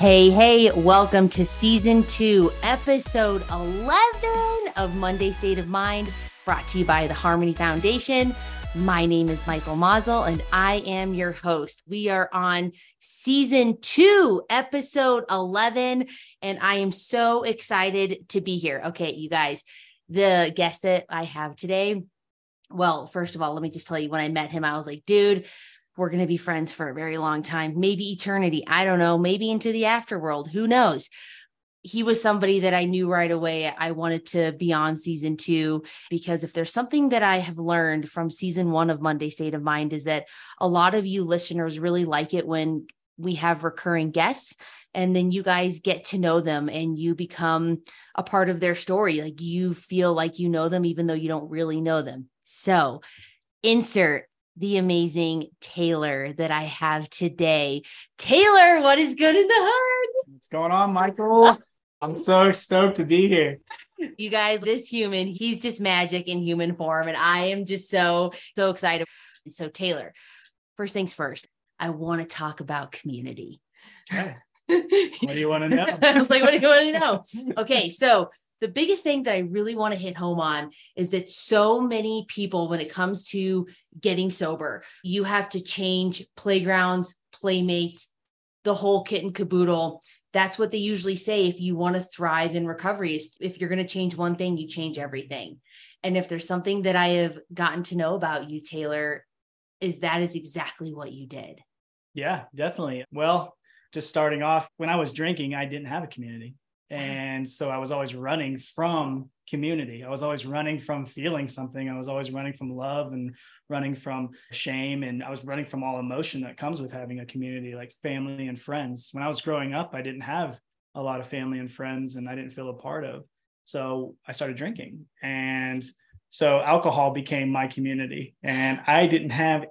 Hey, hey, welcome to season two, episode 11 of Monday State of Mind, brought to you by the Harmony Foundation. My name is Michael Mazel, and I am your host. We are on season two, episode 11, and I am so excited to be here. Okay, you guys, the guest that I have today. Well, first of all, let me just tell you when I met him, I was like, dude, we're going to be friends for a very long time, maybe eternity. I don't know, maybe into the afterworld. Who knows? He was somebody that I knew right away. I wanted to be on season two because if there's something that I have learned from season one of Monday State of Mind is that a lot of you listeners really like it when we have recurring guests and then you guys get to know them and you become a part of their story. Like you feel like you know them, even though you don't really know them. So, insert the amazing Taylor that I have today. Taylor, what is good in the hood? What's going on, Michael? I'm so stoked to be here. You guys, this human, he's just magic in human form. And I am just so, so excited. So, Taylor, first things first, I want to talk about community. Okay. What do you want to know? I was like, what do you want to know? Okay. So, the biggest thing that I really want to hit home on is that so many people, when it comes to getting sober, you have to change playgrounds, playmates, the whole kit and caboodle. That's what they usually say if you want to thrive in recovery is if you're going to change one thing, you change everything. And if there's something that I have gotten to know about you, Taylor, is that is exactly what you did. Yeah, definitely. Well, just starting off, when I was drinking, I didn't have a community. And so I was always running from community. I was always running from feeling something. I was always running from love and running from shame. And I was running from all emotion that comes with having a community like family and friends. When I was growing up, I didn't have a lot of family and friends and I didn't feel a part of. So I started drinking. And so alcohol became my community. And I didn't have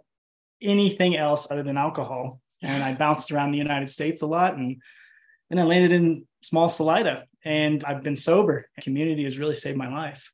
anything else other than alcohol. And I bounced around the United States a lot. And then I landed in small Salida and I've been sober. Community has really saved my life.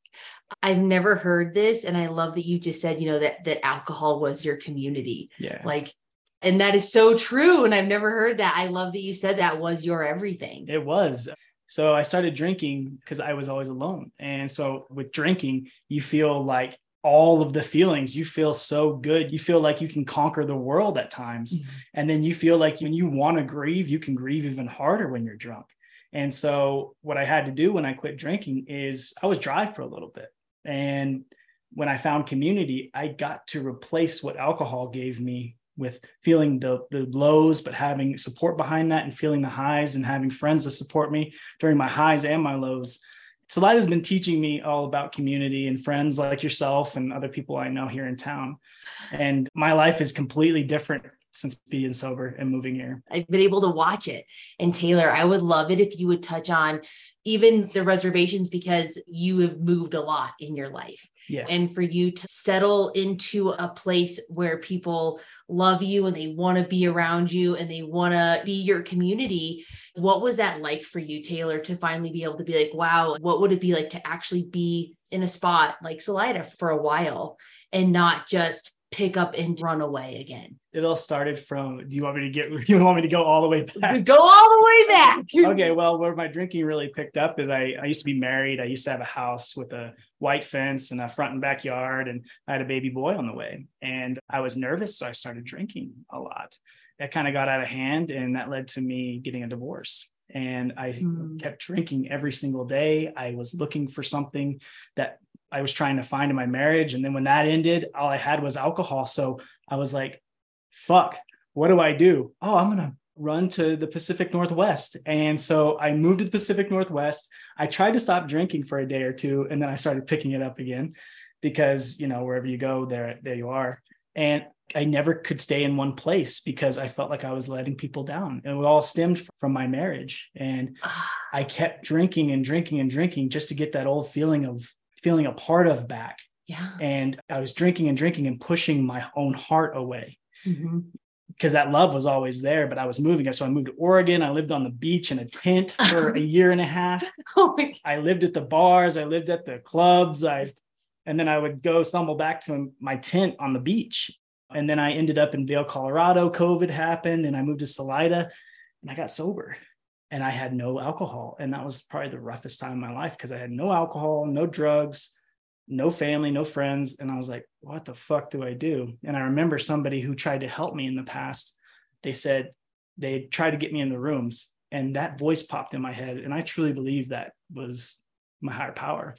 I've never heard this and I love that you just said, you know, that that alcohol was your community. Yeah. Like and that is so true and I've never heard that. I love that you said that was your everything. It was. So I started drinking because I was always alone. And so with drinking, you feel like all of the feelings. You feel so good. You feel like you can conquer the world at times. Mm-hmm. And then you feel like when you want to grieve, you can grieve even harder when you're drunk. And so what I had to do when I quit drinking is I was dry for a little bit. And when I found community, I got to replace what alcohol gave me with feeling the the lows, but having support behind that and feeling the highs and having friends to support me during my highs and my lows. Salida has been teaching me all about community and friends like yourself and other people I know here in town. And my life is completely different since being sober and moving here. I've been able to watch it. And Taylor, I would love it if you would touch on even the reservations because you have moved a lot in your life. Yeah. And for you to settle into a place where people love you and they want to be around you and they want to be your community. What was that like for you, Taylor, to finally be able to be like, wow, what would it be like to actually be in a spot like Salida for a while and not just pick up and run away again? It all started from do you want me to get you want me to go all the way back? Go all the way back. okay, well, where my drinking really picked up is I, I used to be married. I used to have a house with a white fence and a front and backyard, and I had a baby boy on the way. And I was nervous, so I started drinking a lot. That kind of got out of hand, and that led to me getting a divorce and I mm. kept drinking every single day. I was looking for something that I was trying to find in my marriage. And then when that ended, all I had was alcohol. So I was like, fuck, what do I do? Oh, I'm going to run to the Pacific Northwest. And so I moved to the Pacific Northwest. I tried to stop drinking for a day or two, and then I started picking it up again because, you know, wherever you go, there, there you are. And I never could stay in one place because I felt like I was letting people down. And it all stemmed from my marriage. And I kept drinking and drinking and drinking just to get that old feeling of feeling a part of back. Yeah. And I was drinking and drinking and pushing my own heart away. Mm-hmm. because that love was always there, but I was moving. So I moved to Oregon. I lived on the beach in a tent for a year and a half. Oh my I lived at the bars. I lived at the clubs. I, and then I would go stumble back to my tent on the beach. And then I ended up in Vail, Colorado. COVID happened, and I moved to Salida, and I got sober, and I had no alcohol, and that was probably the roughest time of my life because I had no alcohol, no drugs, no family, no friends. And I was like, what the fuck do I do? And I remember somebody who tried to help me in the past. They said they tried to get me in the rooms, and that voice popped in my head. And I truly believe that was my higher power.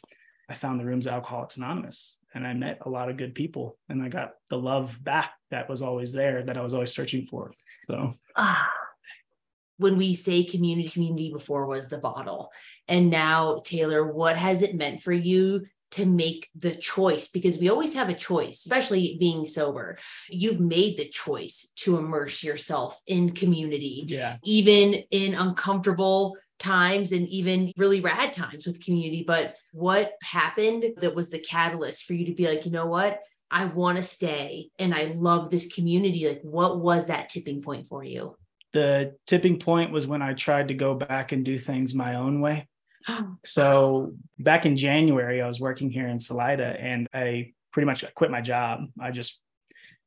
I found the rooms Alcoholics Anonymous and I met a lot of good people and I got the love back that was always there that I was always searching for. So, ah. When we say community, community before was the bottle. And now, Taylor, what has it meant for you to make the choice because we always have a choice, especially being sober. You've made the choice to immerse yourself in community, yeah, even in uncomfortable times and even really rad times with community. But what happened that was the catalyst for you to be like, you know what? I want to stay and I love this community. Like, what was that tipping point for you? The tipping point was when I tried to go back and do things my own way. so back in January, I was working here in Salida and I pretty much quit my job. I just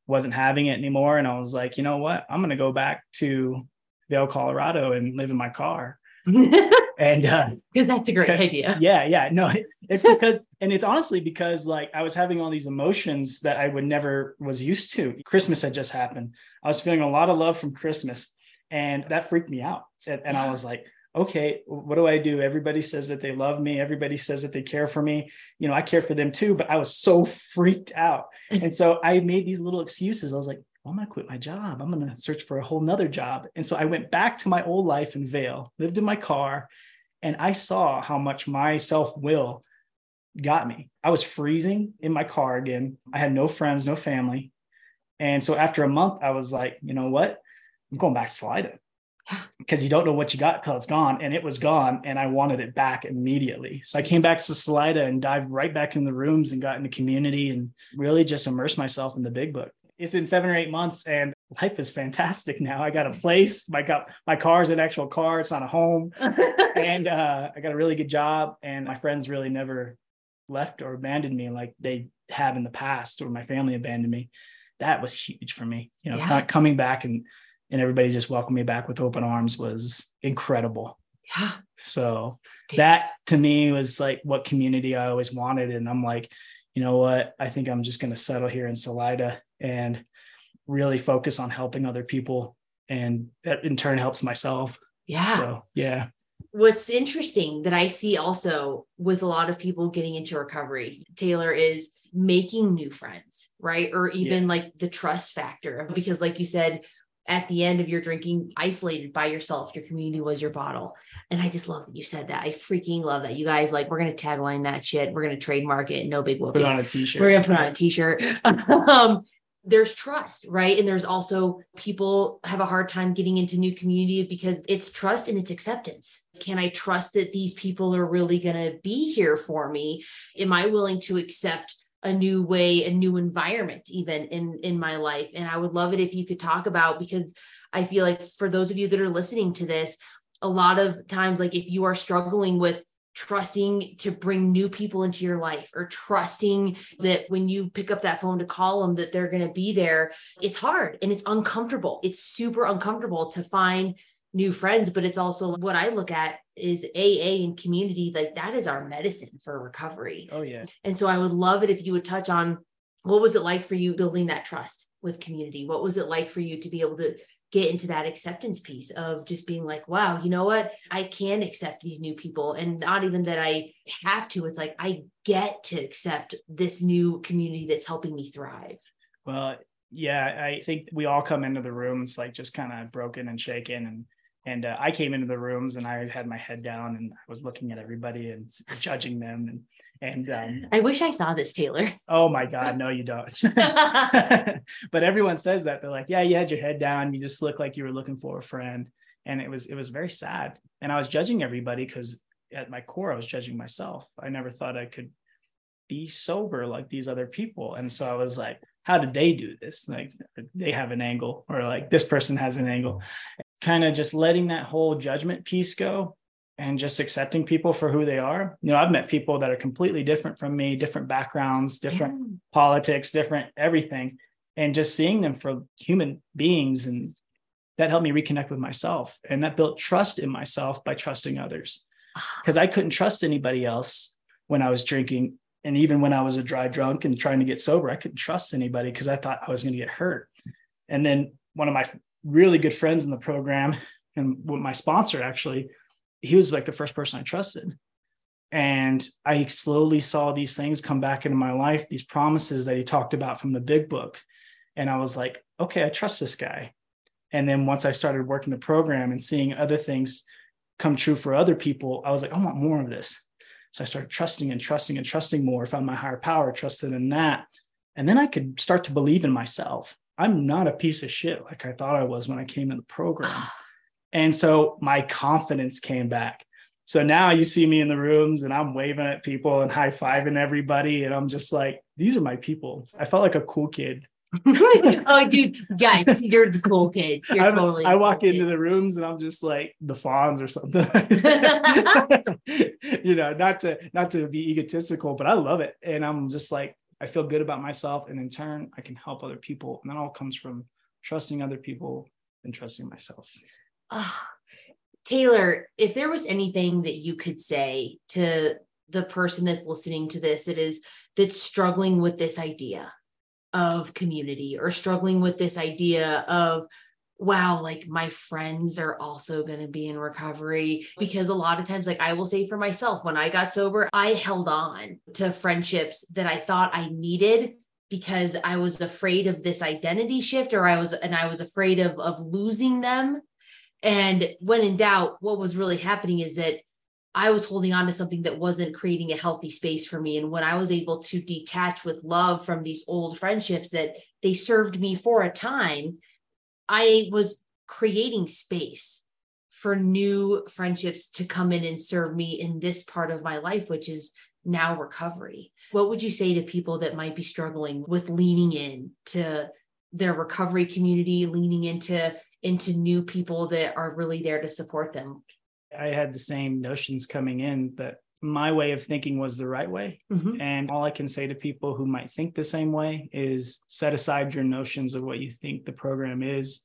wasn't having it anymore. And I was like, you know what? I'm going to go back to Vail, Colorado and live in my car. and uh because that's a great idea yeah yeah no it's because and it's honestly because like i was having all these emotions that i would never was used to christmas had just happened i was feeling a lot of love from christmas and that freaked me out and, and i was like okay, what do I do? Everybody says that they love me. Everybody says that they care for me. You know, I care for them too, but I was so freaked out. And so I made these little excuses. I was like, well, I'm going to quit my job. I'm going to search for a whole nother job. And so I went back to my old life in Vail, lived in my car, and I saw how much my self will got me. I was freezing in my car again. I had no friends, no family. And so after a month, I was like, you know what? I'm going back to Salida because you don't know what you got till it's gone. And it was gone. And I wanted it back immediately. So I came back to Salida and dived right back in the rooms and got into community and really just immersed myself in the big book. It's been seven or eight months and life is fantastic now. I got a place. My got my car is an actual car. It's not a home. and uh, I got a really good job. And my friends really never left or abandoned me like they have in the past or my family abandoned me. That was huge for me. You know, yeah. coming back and and everybody just welcomed me back with open arms was incredible. Yeah. So that to me was like what community I always wanted. And I'm like, you know what? I think I'm just going to settle here in Salida and really focus on helping other people. And that in turn helps myself. Yeah. So, yeah. What's interesting that I see also with a lot of people getting into recovery, Taylor, is making new friends, right? Or even yeah. like the trust factor. Because, like you said, at the end of your drinking isolated by yourself your community was your bottle. And i just love that you said that. I freaking love that. You guys like we're going to tagline that shit. We're going to trademark it. No big whoop put on a t-shirt. We're going to put on a t-shirt. Um, there's trust right? And there's also people have a hard time getting into new community because it's trust and it's acceptance. Can i trust that these people are really going to be here for me? Am i willing to accept a new way a new environment even in in my life. And i would love it if you could talk about because i feel like for those of you that are listening to this a lot of times like if you are struggling with trusting to bring new people into your life or trusting that when you pick up that phone to call them that they're going to be there it's hard and it's uncomfortable. It's super uncomfortable to find new friends but it's also what i look at is aa and community like that is our medicine for recovery. Oh yeah. And so i would love it if you would touch on what was it like for you building that trust with community? What was it like for you to be able to get into that acceptance piece of just being like wow you know what? I can accept these new people. And not even that i have to it's like i get to accept this new community that's helping me thrive. Well yeah i think we all come into the rooms like just kind of broken and shaken and and uh, I came into the rooms and I had my head down and I was looking at everybody and judging them and and um, I wish I saw this Taylor. Oh my God, no, you don't. but everyone says that they're like, yeah, you had your head down, you just look like you were looking for a friend, and it was it was very sad. And I was judging everybody because at my core I was judging myself. I never thought I could be sober like these other people. And so I was like, how did they do this? Like they have an angle, or like this person has an angle. Kind of just letting that whole judgment piece go and just accepting people for who they are. You know, I've met people that are completely different from me, different backgrounds, different yeah. politics, different everything, and just seeing them for human beings. And that helped me reconnect with myself. And that built trust in myself by trusting others ah. because I couldn't trust anybody else when I was drinking. And even when I was a dry drunk and trying to get sober, I couldn't trust anybody because I thought I was going to get hurt. And then one of my really good friends in the program and my sponsor actually, he was like the first person I trusted. And I slowly saw these things come back into my life, these promises that he talked about from the big book. And I was like, okay, I trust this guy. And then once I started working the program and seeing other things come true for other people, I was like, I want more of this. So I started trusting and trusting and trusting more, found my higher power, trusted in that. And then I could start to believe in myself. I'm not a piece of shit like I thought I was when I came in the program. and so my confidence came back. So now you see me in the rooms and I'm waving at people and high fiving everybody. And I'm just like, these are my people. I felt like a cool kid oh, dude, yeah, you're the cool kid. You're I, totally. I walk into kid. the rooms and I'm just like the Fonz or something. you know, not to not to be egotistical, but I love it, and I'm just like I feel good about myself, and in turn, I can help other people, and that all comes from trusting other people and trusting myself. Uh, Taylor, if there was anything that you could say to the person that's listening to this, it is that's struggling with this idea of community or struggling with this idea of wow like my friends are also going to be in recovery because a lot of times like i will say for myself when i got sober i held on to friendships that i thought i needed because i was afraid of this identity shift or i was and i was afraid of of losing them and when in doubt what was really happening is that I was holding on to something that wasn't creating a healthy space for me. And when I was able to detach with love from these old friendships that they served me for a time, I was creating space for new friendships to come in and serve me in this part of my life, which is now recovery. What would you say to people that might be struggling with leaning in to their recovery community, leaning into into new people that are really there to support them? I had the same notions coming in that my way of thinking was the right way. Mm-hmm. And all I can say to people who might think the same way is set aside your notions of what you think the program is,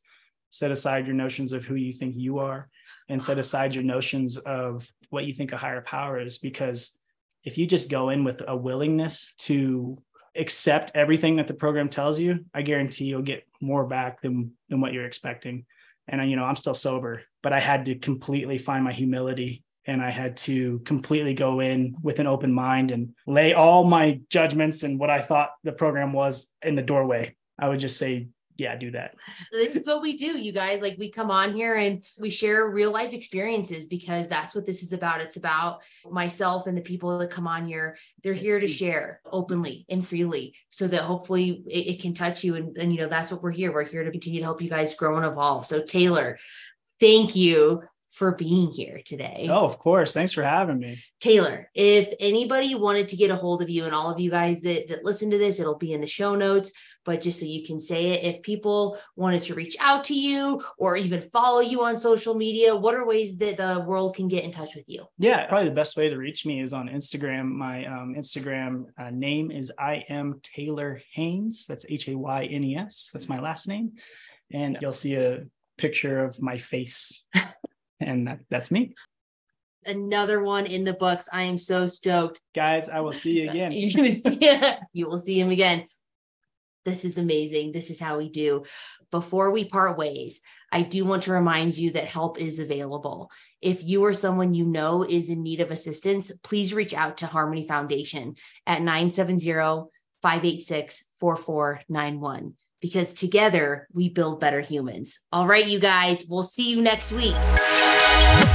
set aside your notions of who you think you are, and set aside your notions of what you think a higher power is. Because if you just go in with a willingness to accept everything that the program tells you, I guarantee you'll get more back than, than what you're expecting and you know i'm still sober but i had to completely find my humility and i had to completely go in with an open mind and lay all my judgments and what i thought the program was in the doorway i would just say yeah, do that. This is what we do, you guys. Like we come on here and we share real life experiences because that's what this is about. It's about myself and the people that come on here. They're here to share openly and freely so that hopefully it, it can touch you. And, and, you know, that's what we're here. We're here to continue to help you guys grow and evolve. So, Taylor, thank you for being here today. Oh, of course. Thanks for having me. Taylor, if anybody wanted to get a hold of you and all of you guys that, that listen to this, it'll be in the show notes but just so you can say it, if people wanted to reach out to you or even follow you on social media, what are ways that the world can get in touch with you? Yeah, probably the best way to reach me is on Instagram. My um, Instagram uh, name is I am Taylor Haynes. That's H A Y N E S. That's my last name. And you'll see a picture of my face. and that, that's me another one in the books. I am so stoked. Guys, I will see you again. You're gonna see, you will see him again. This is amazing. This is how we do. Before we part ways, I do want to remind you that help is available. If you or someone you know is in need of assistance, please reach out to Harmony Foundation at 970 586 4491 because together we build better humans. All right, you guys, we'll see you next week. Bye.